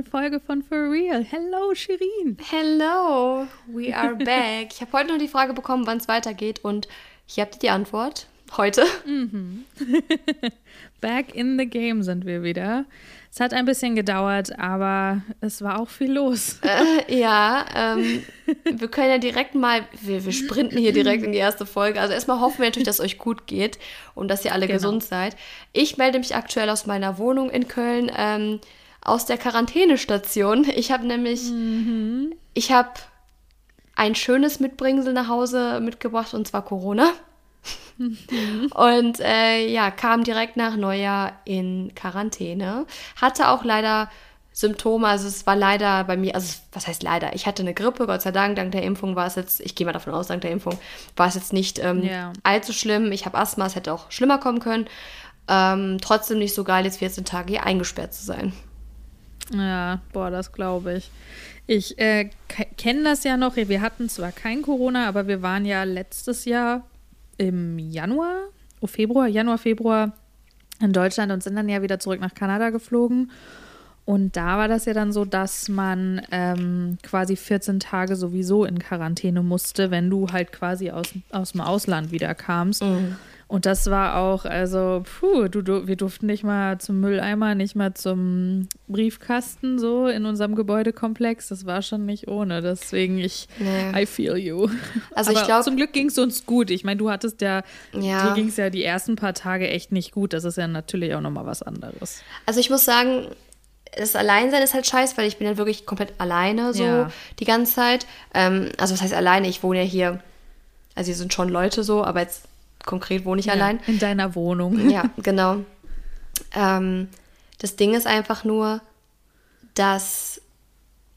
neuen Folge von For Real. Hello, Shirin. Hello, we are back. Ich habe heute noch die Frage bekommen, wann es weitergeht und hier habt ihr die Antwort. Heute. Mhm. back in the game sind wir wieder. Es hat ein bisschen gedauert, aber es war auch viel los. Äh, ja, ähm, wir können ja direkt mal, wir, wir, sprinten hier direkt in die erste Folge. Also erstmal hoffen wir natürlich, dass es euch gut geht und dass ihr alle genau. gesund seid. Ich melde mich aktuell aus meiner Wohnung in Köln, ähm, aus der Quarantänestation. Ich habe nämlich, mhm. ich habe ein schönes Mitbringsel nach Hause mitgebracht und zwar Corona. Und äh, ja, kam direkt nach Neujahr in Quarantäne. Hatte auch leider Symptome, also es war leider bei mir, also was heißt leider? Ich hatte eine Grippe, Gott sei Dank, dank der Impfung war es jetzt, ich gehe mal davon aus, dank der Impfung war es jetzt nicht ähm, yeah. allzu schlimm. Ich habe Asthma, es hätte auch schlimmer kommen können. Ähm, trotzdem nicht so geil, jetzt 14 Tage hier eingesperrt zu sein. Ja, boah, das glaube ich. Ich äh, kenne das ja noch. Wir hatten zwar kein Corona, aber wir waren ja letztes Jahr im Januar, oh Februar, Januar, Februar in Deutschland und sind dann ja wieder zurück nach Kanada geflogen. Und da war das ja dann so, dass man ähm, quasi 14 Tage sowieso in Quarantäne musste, wenn du halt quasi aus, aus dem Ausland wieder kamst. Mhm. Und das war auch, also, puh, du, du, wir durften nicht mal zum Mülleimer, nicht mal zum Briefkasten so in unserem Gebäudekomplex. Das war schon nicht ohne. Deswegen, ich, nee. I feel you. Also Aber ich glaube. Zum Glück ging es uns gut. Ich meine, du hattest ja, ja. dir ging es ja die ersten paar Tage echt nicht gut. Das ist ja natürlich auch nochmal was anderes. Also ich muss sagen, das Alleinsein ist halt scheiße, weil ich bin ja wirklich komplett alleine so ja. die ganze Zeit. Ähm, also was heißt alleine? Ich wohne ja hier, also hier sind schon Leute so, aber jetzt konkret wohne ich ja, allein. In deiner Wohnung. Ja, genau. Ähm, das Ding ist einfach nur, dass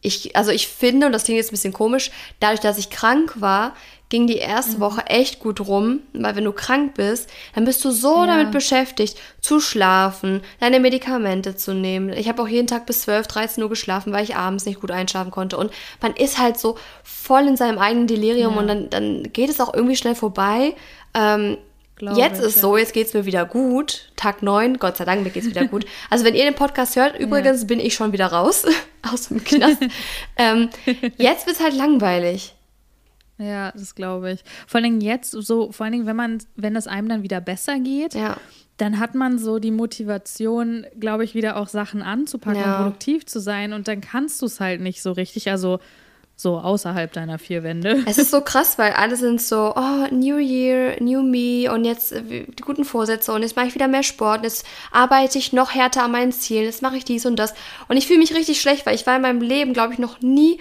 ich, also ich finde, und das klingt jetzt ein bisschen komisch, dadurch, dass ich krank war, ging die erste mhm. Woche echt gut rum, weil wenn du krank bist, dann bist du so ja. damit beschäftigt, zu schlafen, deine Medikamente zu nehmen. Ich habe auch jeden Tag bis 12, 13 Uhr geschlafen, weil ich abends nicht gut einschlafen konnte. Und man ist halt so voll in seinem eigenen Delirium ja. und dann, dann geht es auch irgendwie schnell vorbei. Ähm, jetzt ich, ist ja. so, jetzt geht es mir wieder gut. Tag 9, Gott sei Dank, mir geht es wieder gut. Also wenn ihr den Podcast hört, übrigens ja. bin ich schon wieder raus aus dem Knast. ähm, jetzt wird es halt langweilig. Ja, das glaube ich. Vor allen Dingen jetzt, so, vor allen Dingen, wenn man, wenn es einem dann wieder besser geht, ja. dann hat man so die Motivation, glaube ich, wieder auch Sachen anzupacken ja. und produktiv zu sein und dann kannst du es halt nicht so richtig. Also so außerhalb deiner vier Wände. Es ist so krass, weil alle sind so, oh, New Year, New Me und jetzt äh, die guten Vorsätze und jetzt mache ich wieder mehr Sport, und jetzt arbeite ich noch härter an meinen Zielen, jetzt mache ich dies und das. Und ich fühle mich richtig schlecht, weil ich war in meinem Leben, glaube ich, noch nie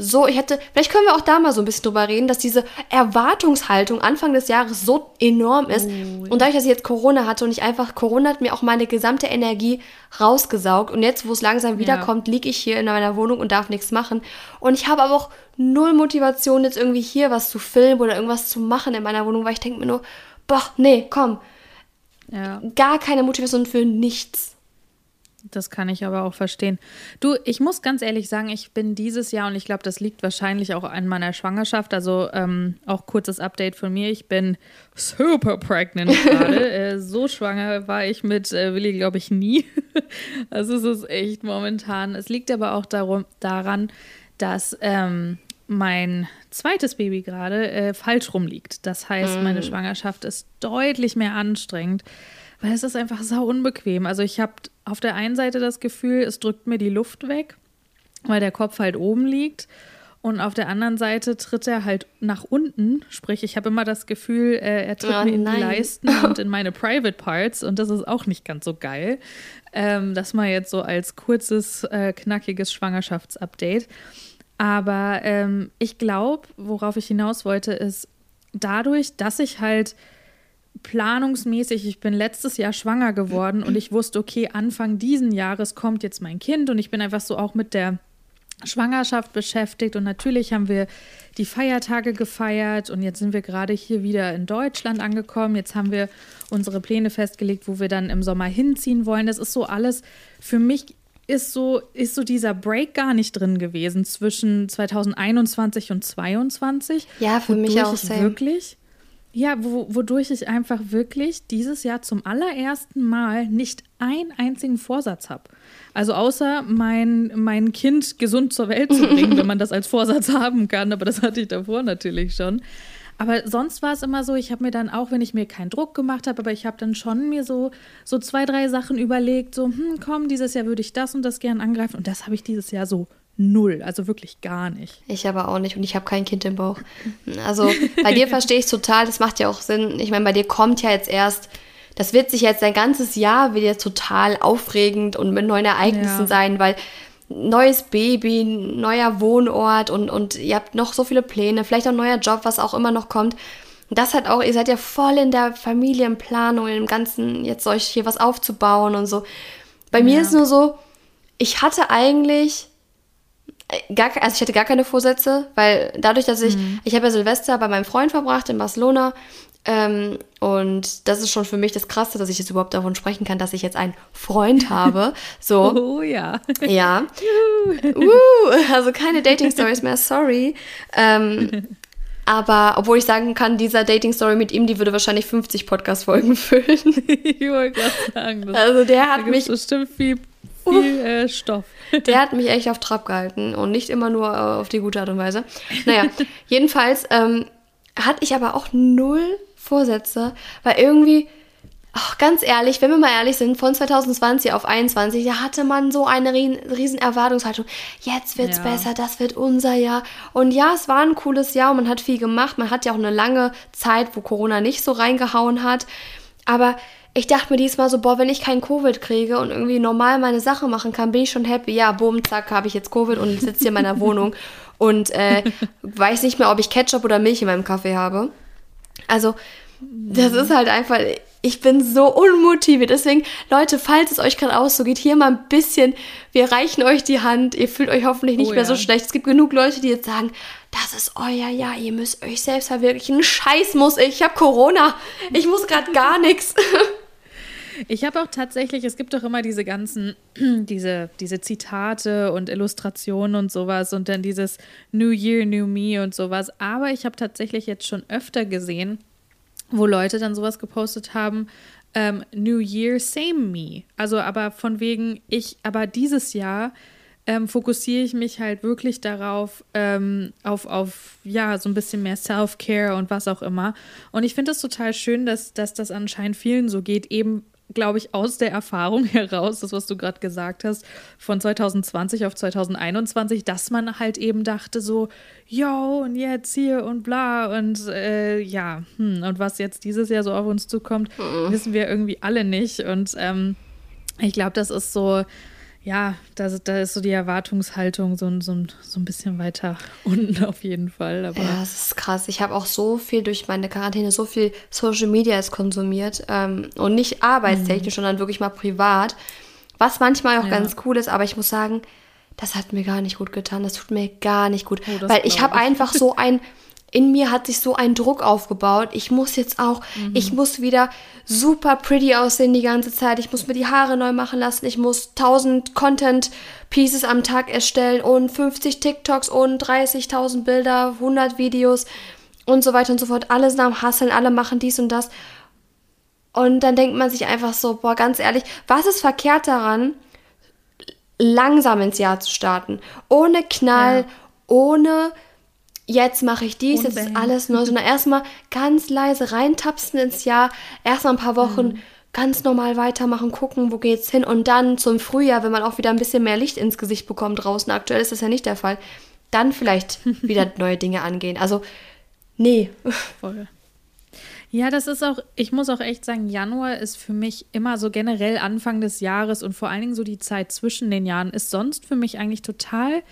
so, ich hätte, vielleicht können wir auch da mal so ein bisschen drüber reden, dass diese Erwartungshaltung Anfang des Jahres so enorm ist. Oh, ja. Und dadurch, dass ich jetzt Corona hatte und ich einfach, Corona hat mir auch meine gesamte Energie rausgesaugt. Und jetzt, wo es langsam wiederkommt, ja. liege ich hier in meiner Wohnung und darf nichts machen. Und ich habe aber auch null Motivation, jetzt irgendwie hier was zu filmen oder irgendwas zu machen in meiner Wohnung, weil ich denke mir nur, boah, nee, komm. Ja. Gar keine Motivation für nichts. Das kann ich aber auch verstehen. Du, ich muss ganz ehrlich sagen, ich bin dieses Jahr und ich glaube, das liegt wahrscheinlich auch an meiner Schwangerschaft. Also ähm, auch kurzes Update von mir. Ich bin super pregnant gerade. äh, so schwanger war ich mit äh, Willi, glaube ich, nie. also es ist echt momentan. Es liegt aber auch darum, daran, dass ähm, mein zweites Baby gerade äh, falsch rumliegt. Das heißt, meine mm. Schwangerschaft ist deutlich mehr anstrengend weil es ist einfach sau unbequem. Also ich habe auf der einen Seite das Gefühl, es drückt mir die Luft weg, weil der Kopf halt oben liegt. Und auf der anderen Seite tritt er halt nach unten. Sprich, ich habe immer das Gefühl, äh, er tritt oh, mir in nein. die Leisten und in meine Private Parts. Und das ist auch nicht ganz so geil. Ähm, das mal jetzt so als kurzes, äh, knackiges Schwangerschaftsupdate. Aber ähm, ich glaube, worauf ich hinaus wollte, ist dadurch, dass ich halt planungsmäßig, ich bin letztes Jahr schwanger geworden und ich wusste, okay, Anfang diesen Jahres kommt jetzt mein Kind und ich bin einfach so auch mit der Schwangerschaft beschäftigt und natürlich haben wir die Feiertage gefeiert und jetzt sind wir gerade hier wieder in Deutschland angekommen. Jetzt haben wir unsere Pläne festgelegt, wo wir dann im Sommer hinziehen wollen. Das ist so alles für mich ist so ist so dieser Break gar nicht drin gewesen zwischen 2021 und 2022. Ja, für mich auch wirklich Ja, wo, wodurch ich einfach wirklich dieses Jahr zum allerersten Mal nicht einen einzigen Vorsatz habe. Also außer mein, mein Kind gesund zur Welt zu bringen, wenn man das als Vorsatz haben kann. Aber das hatte ich davor natürlich schon. Aber sonst war es immer so, ich habe mir dann auch, wenn ich mir keinen Druck gemacht habe, aber ich habe dann schon mir so, so zwei, drei Sachen überlegt, so, hm, komm, dieses Jahr würde ich das und das gern angreifen. Und das habe ich dieses Jahr so null, also wirklich gar nicht. Ich aber auch nicht und ich habe kein Kind im Bauch. Also bei dir verstehe ich total, das macht ja auch Sinn. Ich meine, bei dir kommt ja jetzt erst, das wird sich jetzt ein ganzes Jahr wieder total aufregend und mit neuen Ereignissen ja. sein, weil neues Baby, neuer Wohnort und, und ihr habt noch so viele Pläne, vielleicht auch ein neuer Job, was auch immer noch kommt. Das hat auch, ihr seid ja voll in der Familienplanung, in dem Ganzen, jetzt euch hier was aufzubauen und so. Bei ja. mir ist nur so, ich hatte eigentlich gar, also ich hatte gar keine Vorsätze, weil dadurch, dass ich, mhm. ich habe ja Silvester bei meinem Freund verbracht in Barcelona ähm, und das ist schon für mich das Krasse, dass ich jetzt überhaupt davon sprechen kann, dass ich jetzt einen Freund habe. So. Oh ja. Ja. uh, also keine Dating Stories mehr, sorry. Ähm, aber obwohl ich sagen kann, dieser Dating Story mit ihm, die würde wahrscheinlich 50 Podcast Folgen füllen. ich wollte gerade sagen, das, also der hat mich bestimmt viel, viel äh, Stoff. Der hat mich echt auf Trab gehalten und nicht immer nur auf die gute Art und Weise. Naja, jedenfalls ähm, hatte ich aber auch null Vorsätze, weil irgendwie, ach, ganz ehrlich, wenn wir mal ehrlich sind, von 2020 auf 21, da hatte man so eine riesen Erwartungshaltung. Jetzt wird's ja. besser, das wird unser Jahr. Und ja, es war ein cooles Jahr und man hat viel gemacht. Man hat ja auch eine lange Zeit, wo Corona nicht so reingehauen hat. Aber ich dachte mir diesmal so, boah, wenn ich kein Covid kriege und irgendwie normal meine Sache machen kann, bin ich schon happy. Ja, bumm, zack, habe ich jetzt Covid und sitze hier in meiner Wohnung und äh, weiß nicht mehr, ob ich Ketchup oder Milch in meinem Kaffee habe. Also, das ist halt einfach, ich bin so unmotiviert. Deswegen, Leute, falls es euch gerade auch so geht, hier mal ein bisschen, wir reichen euch die Hand. Ihr fühlt euch hoffentlich nicht oh, mehr ja. so schlecht. Es gibt genug Leute, die jetzt sagen, das ist euer Jahr, ihr müsst euch selbst verwirklichen. Scheiß muss ich, ich habe Corona. Ich muss gerade gar nichts. Ich habe auch tatsächlich, es gibt doch immer diese ganzen, diese, diese Zitate und Illustrationen und sowas und dann dieses New Year, New Me und sowas. Aber ich habe tatsächlich jetzt schon öfter gesehen, wo Leute dann sowas gepostet haben, ähm, New Year, same me. Also aber von wegen, ich, aber dieses Jahr ähm, fokussiere ich mich halt wirklich darauf, ähm, auf, auf, ja, so ein bisschen mehr Self-Care und was auch immer. Und ich finde es total schön, dass, dass das anscheinend vielen so geht, eben glaube ich, aus der Erfahrung heraus, das, was du gerade gesagt hast, von 2020 auf 2021, dass man halt eben dachte so, yo, und jetzt hier und bla und äh, ja, hm, und was jetzt dieses Jahr so auf uns zukommt, mhm. wissen wir irgendwie alle nicht. Und ähm, ich glaube, das ist so, ja, da, da ist so die Erwartungshaltung so, so, so ein bisschen weiter unten auf jeden Fall. Aber ja, das ist krass. Ich habe auch so viel durch meine Quarantäne, so viel Social Media konsumiert ähm, und nicht arbeitstechnisch, mhm. sondern wirklich mal privat. Was manchmal auch ja. ganz cool ist, aber ich muss sagen, das hat mir gar nicht gut getan. Das tut mir gar nicht gut. Oh, weil ich habe einfach so ein in mir hat sich so ein Druck aufgebaut. Ich muss jetzt auch, mhm. ich muss wieder super pretty aussehen die ganze Zeit. Ich muss mir die Haare neu machen lassen. Ich muss 1000 Content Pieces am Tag erstellen und 50 TikToks und 30.000 Bilder, 100 Videos und so weiter und so fort. Alles nach dem Hasseln, alle machen dies und das. Und dann denkt man sich einfach so, boah, ganz ehrlich, was ist verkehrt daran, langsam ins Jahr zu starten? Ohne Knall, ja. ohne jetzt mache ich dies, jetzt ist alles neu, sondern erstmal ganz leise reintapsen ins Jahr, erstmal ein paar Wochen mhm. ganz normal weitermachen, gucken, wo geht's hin und dann zum Frühjahr, wenn man auch wieder ein bisschen mehr Licht ins Gesicht bekommt draußen, aktuell ist das ja nicht der Fall, dann vielleicht wieder neue Dinge angehen. Also, nee. Voll. Ja, das ist auch, ich muss auch echt sagen, Januar ist für mich immer so generell Anfang des Jahres und vor allen Dingen so die Zeit zwischen den Jahren ist sonst für mich eigentlich total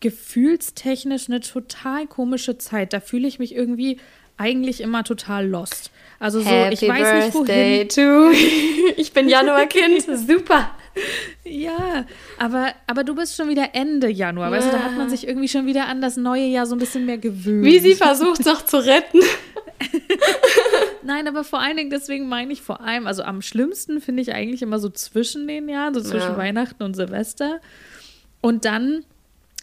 gefühlstechnisch eine total komische Zeit. Da fühle ich mich irgendwie eigentlich immer total lost. Also so, Happy ich weiß Birthday nicht wohin. To. ich bin Januarkind, super. Ja, aber, aber du bist schon wieder Ende Januar, ja. weißt du, da hat man sich irgendwie schon wieder an das neue Jahr so ein bisschen mehr gewöhnt. Wie sie versucht, es noch zu retten. Nein, aber vor allen Dingen, deswegen meine ich vor allem, also am schlimmsten finde ich eigentlich immer so zwischen den Jahren, so zwischen ja. Weihnachten und Silvester. Und dann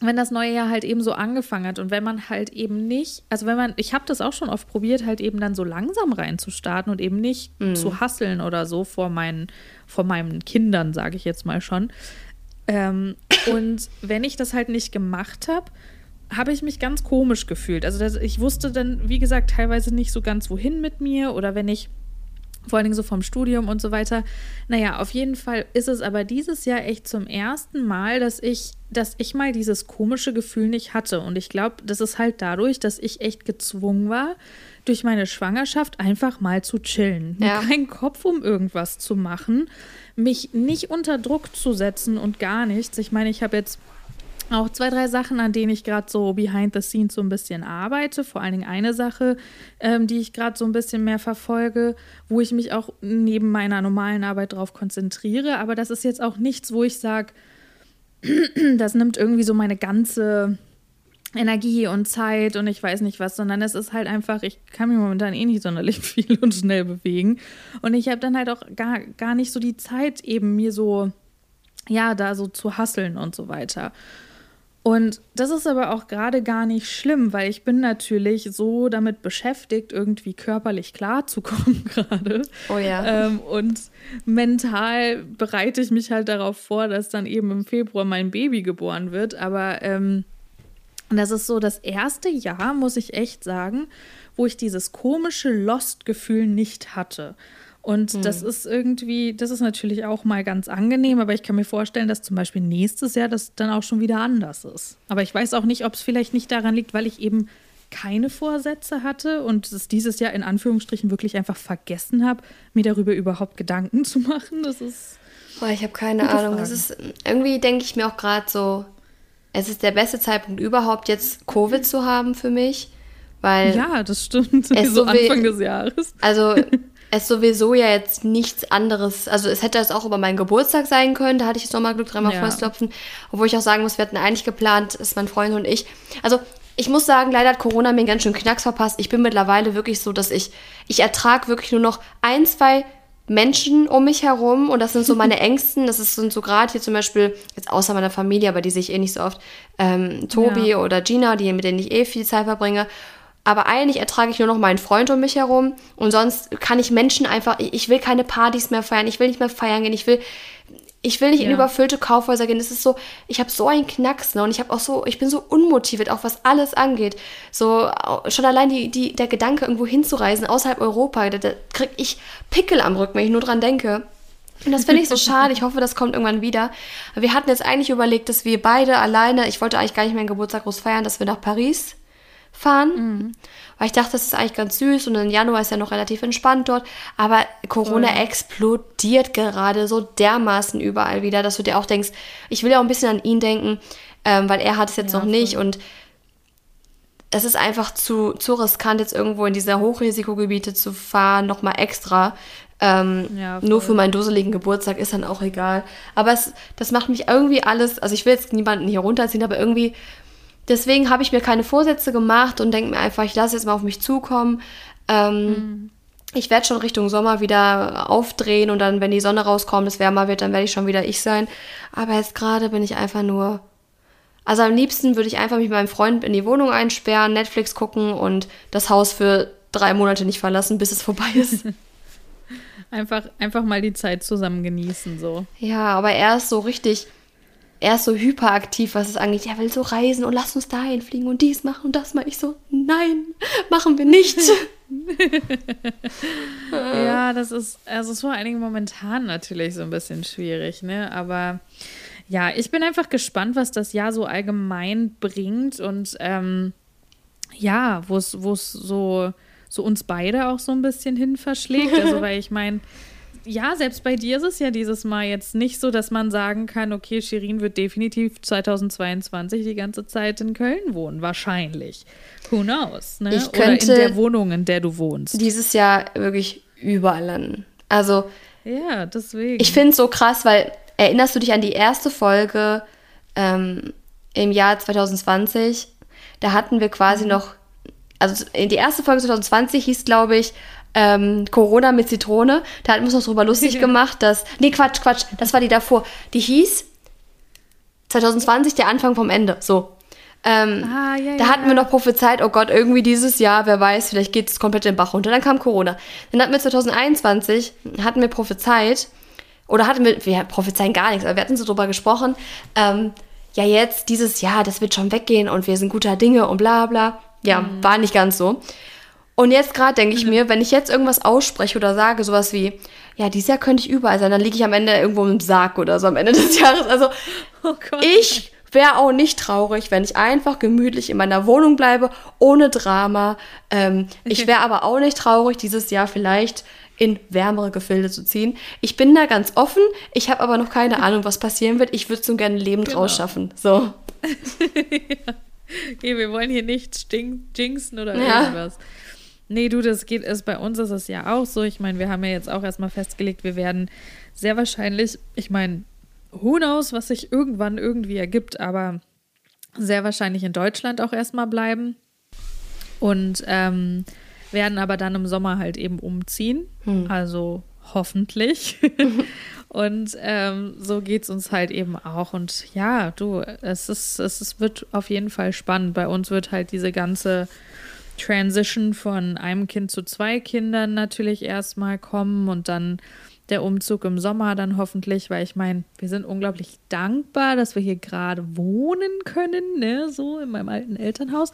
wenn das neue Jahr halt eben so angefangen hat und wenn man halt eben nicht, also wenn man, ich habe das auch schon oft probiert, halt eben dann so langsam reinzustarten und eben nicht mhm. zu hasseln oder so vor meinen, vor meinen Kindern, sage ich jetzt mal schon. Ähm, und wenn ich das halt nicht gemacht habe, habe ich mich ganz komisch gefühlt. Also das, ich wusste dann, wie gesagt, teilweise nicht so ganz wohin mit mir oder wenn ich vor allen Dingen so vom Studium und so weiter. Naja, auf jeden Fall ist es aber dieses Jahr echt zum ersten Mal, dass ich, dass ich mal dieses komische Gefühl nicht hatte. Und ich glaube, das ist halt dadurch, dass ich echt gezwungen war, durch meine Schwangerschaft einfach mal zu chillen. Ja. Keinen Kopf um irgendwas zu machen, mich nicht unter Druck zu setzen und gar nichts. Ich meine, ich habe jetzt auch zwei, drei Sachen, an denen ich gerade so behind the scenes so ein bisschen arbeite. Vor allen Dingen eine Sache, ähm, die ich gerade so ein bisschen mehr verfolge, wo ich mich auch neben meiner normalen Arbeit drauf konzentriere. Aber das ist jetzt auch nichts, wo ich sage, das nimmt irgendwie so meine ganze Energie und Zeit und ich weiß nicht was, sondern es ist halt einfach, ich kann mich momentan eh nicht sonderlich viel und schnell bewegen. Und ich habe dann halt auch gar, gar nicht so die Zeit, eben mir so, ja, da so zu hasseln und so weiter. Und das ist aber auch gerade gar nicht schlimm, weil ich bin natürlich so damit beschäftigt, irgendwie körperlich klarzukommen gerade. Oh ja. Ähm, und mental bereite ich mich halt darauf vor, dass dann eben im Februar mein Baby geboren wird. Aber ähm, das ist so das erste Jahr, muss ich echt sagen, wo ich dieses komische Lost-Gefühl nicht hatte. Und hm. das ist irgendwie, das ist natürlich auch mal ganz angenehm, aber ich kann mir vorstellen, dass zum Beispiel nächstes Jahr das dann auch schon wieder anders ist. Aber ich weiß auch nicht, ob es vielleicht nicht daran liegt, weil ich eben keine Vorsätze hatte und es dieses Jahr in Anführungsstrichen wirklich einfach vergessen habe, mir darüber überhaupt Gedanken zu machen. Das ist. Boah, ich habe keine Ahnung. Es ist irgendwie denke ich mir auch gerade so, es ist der beste Zeitpunkt überhaupt jetzt Covid zu haben für mich, weil ja, das stimmt. Es so Anfang des Jahres. Also es sowieso ja jetzt nichts anderes, also es hätte es auch über meinen Geburtstag sein können, da hatte ich jetzt nochmal Glück, dreimal ja. Fäustklopfen, obwohl ich auch sagen muss, wir hatten eigentlich geplant, ist mein Freund und ich, also ich muss sagen, leider hat Corona mir einen ganz schön Knacks verpasst. Ich bin mittlerweile wirklich so, dass ich, ich ertrage wirklich nur noch ein, zwei Menschen um mich herum und das sind so meine Ängsten. Das ist, sind so gerade hier zum Beispiel, jetzt außer meiner Familie, aber die sehe ich eh nicht so oft, ähm, Tobi ja. oder Gina, die, mit denen ich eh viel Zeit verbringe. Aber eigentlich ertrage ich nur noch meinen Freund um mich herum und sonst kann ich Menschen einfach, ich will keine Partys mehr feiern, ich will nicht mehr feiern gehen, ich will, ich will nicht ja. in überfüllte Kaufhäuser gehen. Das ist so, ich habe so einen Knacks, ne? Und ich habe auch so, ich bin so unmotiviert, auch was alles angeht. So, schon allein die, die, der Gedanke, irgendwo hinzureisen, außerhalb Europa, da, da krieg ich Pickel am Rücken, wenn ich nur dran denke. Und das finde ich so schade. Ich hoffe, das kommt irgendwann wieder. Wir hatten jetzt eigentlich überlegt, dass wir beide alleine, ich wollte eigentlich gar nicht meinen Geburtstag groß feiern, dass wir nach Paris fahren. Mhm. Weil ich dachte, das ist eigentlich ganz süß und im Januar ist ja noch relativ entspannt dort. Aber Corona mhm. explodiert gerade so dermaßen überall wieder, dass du dir auch denkst, ich will ja auch ein bisschen an ihn denken, ähm, weil er hat es jetzt ja, noch nicht voll. und es ist einfach zu, zu riskant, jetzt irgendwo in diese Hochrisikogebiete zu fahren, nochmal extra. Ähm, ja, nur für meinen dusseligen Geburtstag ist dann auch egal. Aber es, das macht mich irgendwie alles, also ich will jetzt niemanden hier runterziehen, aber irgendwie Deswegen habe ich mir keine Vorsätze gemacht und denke mir einfach, ich lasse jetzt mal auf mich zukommen. Ähm, mhm. Ich werde schon Richtung Sommer wieder aufdrehen und dann, wenn die Sonne rauskommt, es wärmer wird, dann werde ich schon wieder ich sein. Aber jetzt gerade bin ich einfach nur. Also am liebsten würde ich einfach mich mit meinem Freund in die Wohnung einsperren, Netflix gucken und das Haus für drei Monate nicht verlassen, bis es vorbei ist. einfach, einfach mal die Zeit zusammen genießen, so. Ja, aber er ist so richtig er ist so hyperaktiv, was es angeht. Er will so reisen und lass uns dahin fliegen und dies machen und das mal. Ich so, nein, machen wir nicht. ja, das ist, also vor allen Dingen momentan natürlich so ein bisschen schwierig, ne? Aber ja, ich bin einfach gespannt, was das Jahr so allgemein bringt und ähm, ja, wo es so, so uns beide auch so ein bisschen hin verschlägt. Also, weil ich meine, ja, selbst bei dir ist es ja dieses Mal jetzt nicht so, dass man sagen kann, okay, Shirin wird definitiv 2022 die ganze Zeit in Köln wohnen. Wahrscheinlich. Who knows? Ne? Ich könnte Oder in der Wohnung, in der du wohnst. Dieses Jahr wirklich überall landen. Also. Ja, deswegen. Ich finde es so krass, weil erinnerst du dich an die erste Folge ähm, im Jahr 2020? Da hatten wir quasi mhm. noch. Also die erste Folge 2020 hieß, glaube ich, ähm, Corona mit Zitrone. Da hatten wir uns noch drüber lustig gemacht, dass. Nee, Quatsch, Quatsch, das war die davor. Die hieß 2020 der Anfang vom Ende, so. Ähm, Ah, ja, da ja, hatten wir noch prophezeit, oh Gott, irgendwie dieses Jahr, wer weiß, vielleicht geht es komplett den Bach runter. Dann kam Corona. Dann hatten wir 2021, hatten wir prophezeit, oder hatten wir, wir prophezeien gar nichts, aber wir hatten so drüber gesprochen, ähm, ja jetzt, dieses Jahr, das wird schon weggehen und wir sind guter Dinge und bla bla. Ja, war nicht ganz so. Und jetzt gerade denke ich mir, wenn ich jetzt irgendwas ausspreche oder sage, sowas wie, ja, dieses Jahr könnte ich überall sein, dann liege ich am Ende irgendwo im Sarg oder so am Ende des Jahres. Also Oh ich wäre auch nicht traurig, wenn ich einfach gemütlich in meiner Wohnung bleibe, ohne Drama. Ähm, ich wäre aber auch nicht traurig, dieses Jahr vielleicht in wärmere Gefilde zu ziehen. Ich bin da ganz offen, ich habe aber noch keine Ahnung, was passieren wird. Ich würde so gerne lebend Genau. rausschaffen. So. Okay, wir wollen hier nichts jinxen oder Ja. Nee, du, das geht es bei uns ist es ja auch so. Ich meine, wir haben ja jetzt auch erstmal festgelegt, wir werden sehr wahrscheinlich, ich meine, who knows, was sich irgendwann irgendwie ergibt, aber sehr wahrscheinlich in Deutschland auch erstmal bleiben. Und ähm, werden aber dann im Sommer halt eben umziehen. Also hoffentlich. Und ähm, so geht es uns halt eben auch. Und ja, du, es ist, es ist, wird auf jeden Fall spannend. Bei uns wird halt diese ganze Transition von einem Kind zu zwei Kindern natürlich erstmal kommen und dann der Umzug im Sommer dann hoffentlich, weil ich meine, wir sind unglaublich dankbar, dass wir hier gerade wohnen können, ne, so in meinem alten Elternhaus.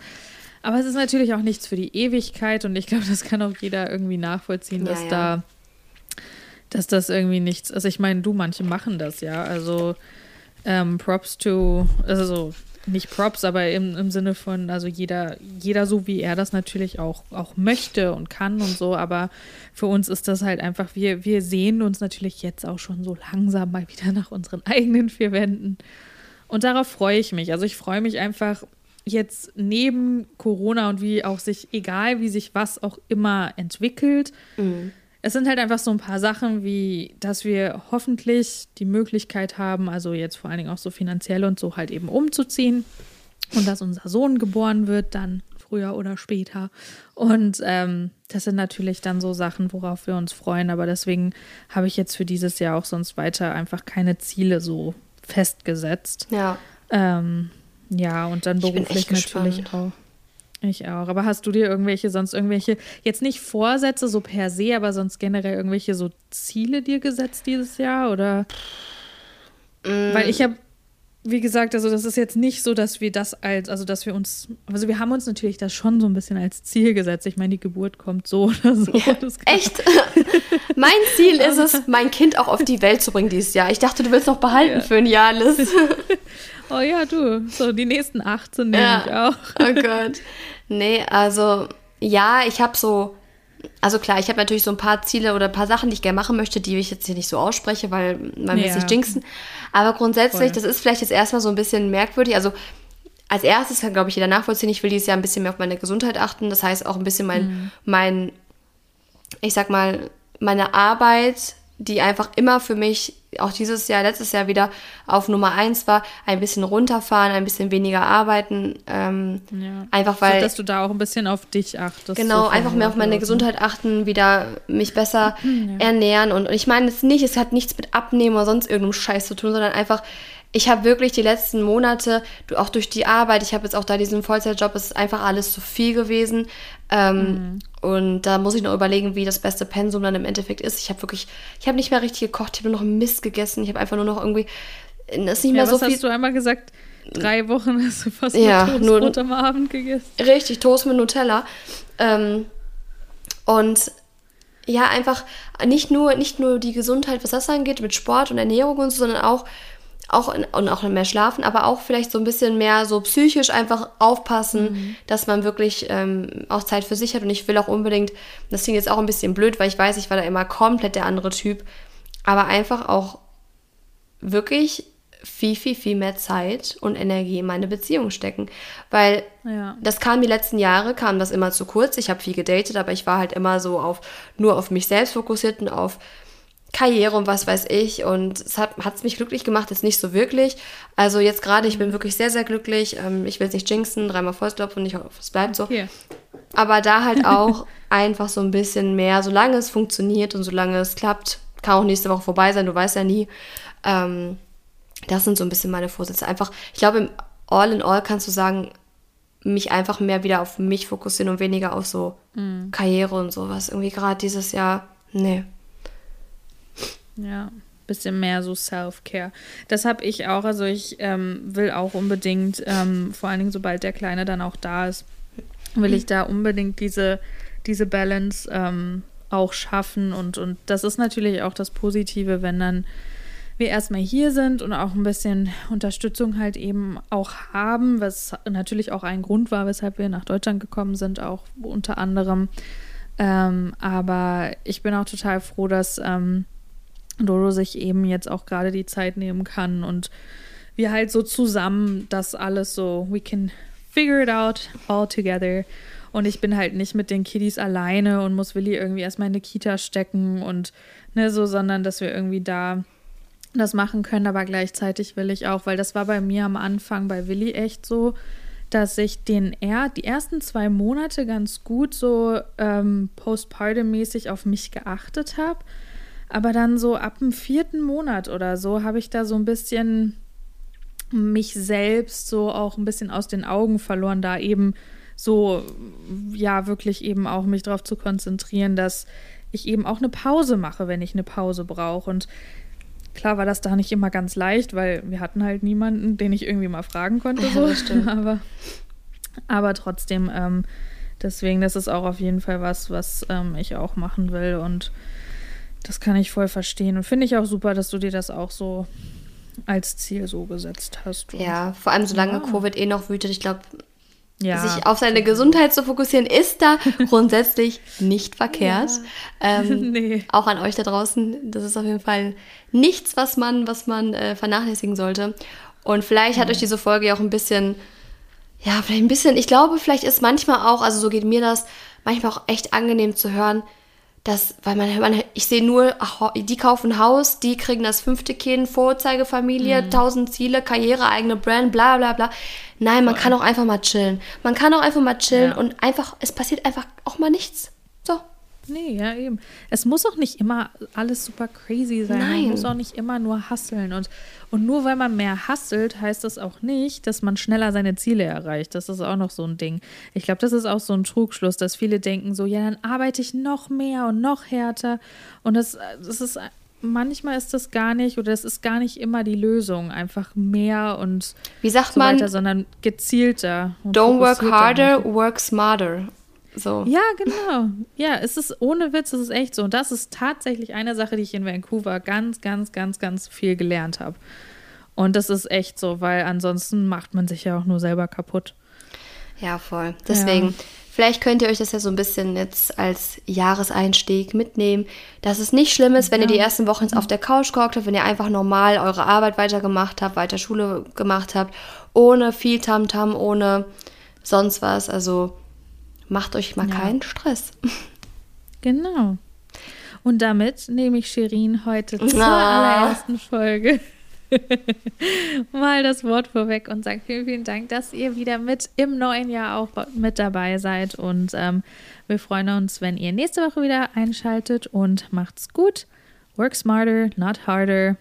Aber es ist natürlich auch nichts für die Ewigkeit und ich glaube, das kann auch jeder irgendwie nachvollziehen, Ja, dass ja. da dass das irgendwie nichts, also ich meine, du, manche machen das ja, also ähm, Props to, also so, nicht Props, aber im, im Sinne von, also jeder, jeder so, wie er das natürlich auch, auch möchte und kann und so, aber für uns ist das halt einfach, wir, wir sehen uns natürlich jetzt auch schon so langsam mal wieder nach unseren eigenen vier Wänden. Und darauf freue ich mich. Also ich freue mich einfach jetzt neben Corona und wie auch sich, egal wie sich was auch immer entwickelt, es sind halt einfach so ein paar Sachen, wie dass wir hoffentlich die Möglichkeit haben, also jetzt vor allen Dingen auch so finanziell und so halt eben umzuziehen und dass unser Sohn geboren wird, dann früher oder später. Und ähm, das sind natürlich dann so Sachen, worauf wir uns freuen. Aber deswegen habe ich jetzt für dieses Jahr auch sonst weiter einfach keine Ziele so festgesetzt. Ja. Ähm, ja, und dann beruflich natürlich gespannt. auch. Ich auch. Aber hast du dir irgendwelche, sonst irgendwelche, jetzt nicht Vorsätze so per se, aber sonst generell irgendwelche so Ziele dir gesetzt dieses Jahr? Oder? Mm. Weil ich habe, wie gesagt, also das ist jetzt nicht so, dass wir das als, also dass wir uns, also wir haben uns natürlich das schon so ein bisschen als Ziel gesetzt. Ich meine, die Geburt kommt so oder so. Kann- Echt? mein Ziel ist es, mein Kind auch auf die Welt zu bringen dieses Jahr. Ich dachte, du willst noch behalten Ja. für ein Jahr, Liz. Oh ja, du, so die nächsten 18 nehme Ja. ich auch. Oh Gott. Nee, also ja, ich habe so, also klar, ich habe natürlich so ein paar Ziele oder ein paar Sachen, die ich gerne machen möchte, die ich jetzt hier nicht so ausspreche, weil man will es Ja. nicht jinxen. Aber grundsätzlich, Voll. das ist vielleicht jetzt erstmal so ein bisschen merkwürdig. Also als erstes kann, glaube ich, jeder nachvollziehen, ich will dieses Jahr ein bisschen mehr auf meine Gesundheit achten. Das heißt auch ein bisschen mein, Mhm. mein ich sag mal, meine Arbeit, die einfach immer für mich, auch dieses Jahr, letztes Jahr wieder auf Nummer eins war, ein bisschen runterfahren, ein bisschen weniger arbeiten. Ähm, Ja. Einfach weil. so, dass du da auch ein bisschen auf dich achtest. Genau, so einfach mehr auf meine. Gesundheit achten, wieder mich besser ernähren. Und, und ich meine jetzt nicht, es hat nichts mit Abnehmen oder sonst irgendeinem Scheiß zu tun, sondern einfach, ich habe wirklich die letzten Monate, auch durch die Arbeit, ich habe jetzt auch da diesen Vollzeitjob, es ist einfach alles zu viel gewesen. Ähm, Und da muss ich noch überlegen, wie das beste Pensum dann im Endeffekt ist. Ich habe wirklich, ich habe nicht mehr richtig gekocht, ich habe nur noch Mist gegessen, ich habe einfach nur noch irgendwie, ist nicht Ja, mehr was so viel. hast du einmal gesagt? Drei Wochen hast du fast Ja, mit nur- Toastbrot am Abend gegessen. Richtig, Toast mit Nutella. Ähm, und ja, einfach nicht nur, nicht nur die Gesundheit, was das angeht, mit Sport und Ernährung und so, sondern auch, auch in, und auch mehr schlafen, aber auch vielleicht so ein bisschen mehr so psychisch einfach aufpassen, dass man wirklich ähm, auch Zeit für sich hat. Und ich will auch unbedingt, das klingt jetzt auch ein bisschen blöd, weil ich weiß, ich war da immer komplett der andere Typ, aber einfach auch wirklich viel, viel, viel mehr Zeit und Energie in meine Beziehung stecken. Weil Ja. das kam die letzten Jahre, kam das immer zu kurz. Ich habe viel gedatet, aber ich war halt immer so auf nur auf mich selbst fokussiert und auf Karriere und was weiß ich. Und es hat es mich glücklich gemacht, jetzt nicht so wirklich. Also jetzt gerade, ich bin wirklich sehr, sehr glücklich. Ähm, ich will es nicht jinxen, dreimal Volksklopfen und ich hoffe, es bleibt so. Hier. Aber da halt auch einfach so ein bisschen mehr, solange es funktioniert und solange es klappt, kann auch nächste Woche vorbei sein, du weißt ja nie. Ähm, Das sind so ein bisschen meine Vorsätze. Einfach, ich glaube, im All in All kannst du sagen, mich einfach mehr wieder auf mich fokussieren und weniger auf so mhm. Karriere und sowas. Irgendwie gerade dieses Jahr, nee. Ja, bisschen mehr so Self-Care. Das habe ich auch. Also ich ähm, will auch unbedingt, ähm, vor allen Dingen sobald der Kleine dann auch da ist, will ich da unbedingt diese, diese Balance ähm, auch schaffen. Und, und das ist natürlich auch das Positive, wenn dann wir erstmal hier sind und auch ein bisschen Unterstützung halt eben auch haben, was natürlich auch ein Grund war, weshalb wir nach Deutschland gekommen sind, auch unter anderem. Ähm, aber ich bin auch total froh, dass ähm, Dodo sich eben jetzt auch gerade die Zeit nehmen kann und wir halt so zusammen das alles so, we can figure it out all together. Und ich bin halt nicht mit den Kiddies alleine und muss Willi irgendwie erstmal in eine Kita stecken und ne, so, sondern dass wir irgendwie da das machen können, aber gleichzeitig will ich auch, weil das war bei mir am Anfang bei Willi echt so, dass ich den er die ersten zwei Monate ganz gut so ähm, postpartum-mäßig auf mich geachtet habe. Aber dann so ab dem vierten Monat oder so habe ich da so ein bisschen mich selbst so auch ein bisschen aus den Augen verloren, da eben so, ja, wirklich eben auch mich darauf zu konzentrieren, dass ich eben auch eine Pause mache, wenn ich eine Pause brauche. Und Klar war das da nicht immer ganz leicht, weil wir hatten halt niemanden, den ich irgendwie mal fragen konnte. So. Ja, aber, aber trotzdem, ähm, deswegen, das ist auch auf jeden Fall was, was ähm, ich auch machen will. Und das kann ich voll verstehen. Und finde ich auch super, dass du dir das auch so als Ziel so gesetzt hast. Ja, vor allem solange ja. Covid eh noch wütet. Ich glaube, ja. Sich auf seine Gesundheit zu fokussieren, ist da grundsätzlich nicht verkehrt. Ja. Ähm, nee. Auch an euch da draußen, das ist auf jeden Fall nichts, was man, was man äh, vernachlässigen sollte. Und vielleicht hat euch diese Folge ja auch ein bisschen, ja, vielleicht ein bisschen, ich glaube, vielleicht ist manchmal auch, also so geht mir das, manchmal auch echt angenehm zu hören, dass, weil man, man ich sehe nur, die kaufen ein Haus, die kriegen das fünfte Kind, Vorzeigefamilie, mhm. tausend Ziele, Karriere, eigene Brand, bla bla bla. Nein, man kann auch einfach mal chillen. Man kann auch einfach mal chillen ja. und einfach, es passiert einfach auch mal nichts. Nee, ja, eben. Es muss auch nicht immer alles super crazy sein. Nein. Man muss auch nicht immer nur hasseln. Und, und nur weil man mehr hasselt, heißt das auch nicht, dass man schneller seine Ziele erreicht. Das ist auch noch so ein Ding. Ich glaube, das ist auch so ein Trugschluss, dass viele denken so, ja, dann arbeite ich noch mehr und noch härter. Und das, das ist manchmal ist das gar nicht oder das ist gar nicht immer die Lösung, einfach mehr und wie sagt so man, sondern gezielter. Don't work harder, work smarter. So. Ja, genau. Ja, es ist ohne Witz, es ist echt so. Und das ist tatsächlich eine Sache, die ich in Vancouver ganz, ganz, ganz, ganz viel gelernt habe. Und das ist echt so, weil ansonsten macht man sich ja auch nur selber kaputt. Ja, voll. Deswegen, ja. vielleicht könnt ihr euch das ja so ein bisschen jetzt als Jahreseinstieg mitnehmen, dass es nicht schlimm ist, wenn ja. ihr die ersten Wochen auf der Couch gehockt habt, wenn ihr einfach normal eure Arbeit weitergemacht habt, weiter Schule gemacht habt, ohne viel Tamtam, -Tam, ohne sonst was. Also macht euch mal ja. keinen Stress. Genau. Und damit nehme ich Shirin heute zur ah. allerersten Folge mal das Wort vorweg und sage vielen, vielen Dank, dass ihr wieder mit im neuen Jahr auch mit dabei seid. Und ähm, wir freuen uns, wenn ihr nächste Woche wieder einschaltet und macht's gut. Work smarter, not harder.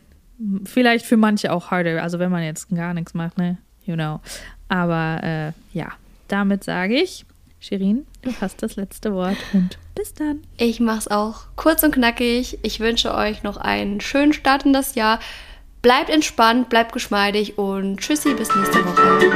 Vielleicht für manche auch harder, also wenn man jetzt gar nichts macht, ne? You know. Aber äh, ja, damit sage ich Shirin, du hast das letzte Wort und bis dann. Ich mach's auch kurz und knackig. Ich wünsche euch noch einen schönen Start in das Jahr. Bleibt entspannt, bleibt geschmeidig und tschüssi, bis nächste Woche.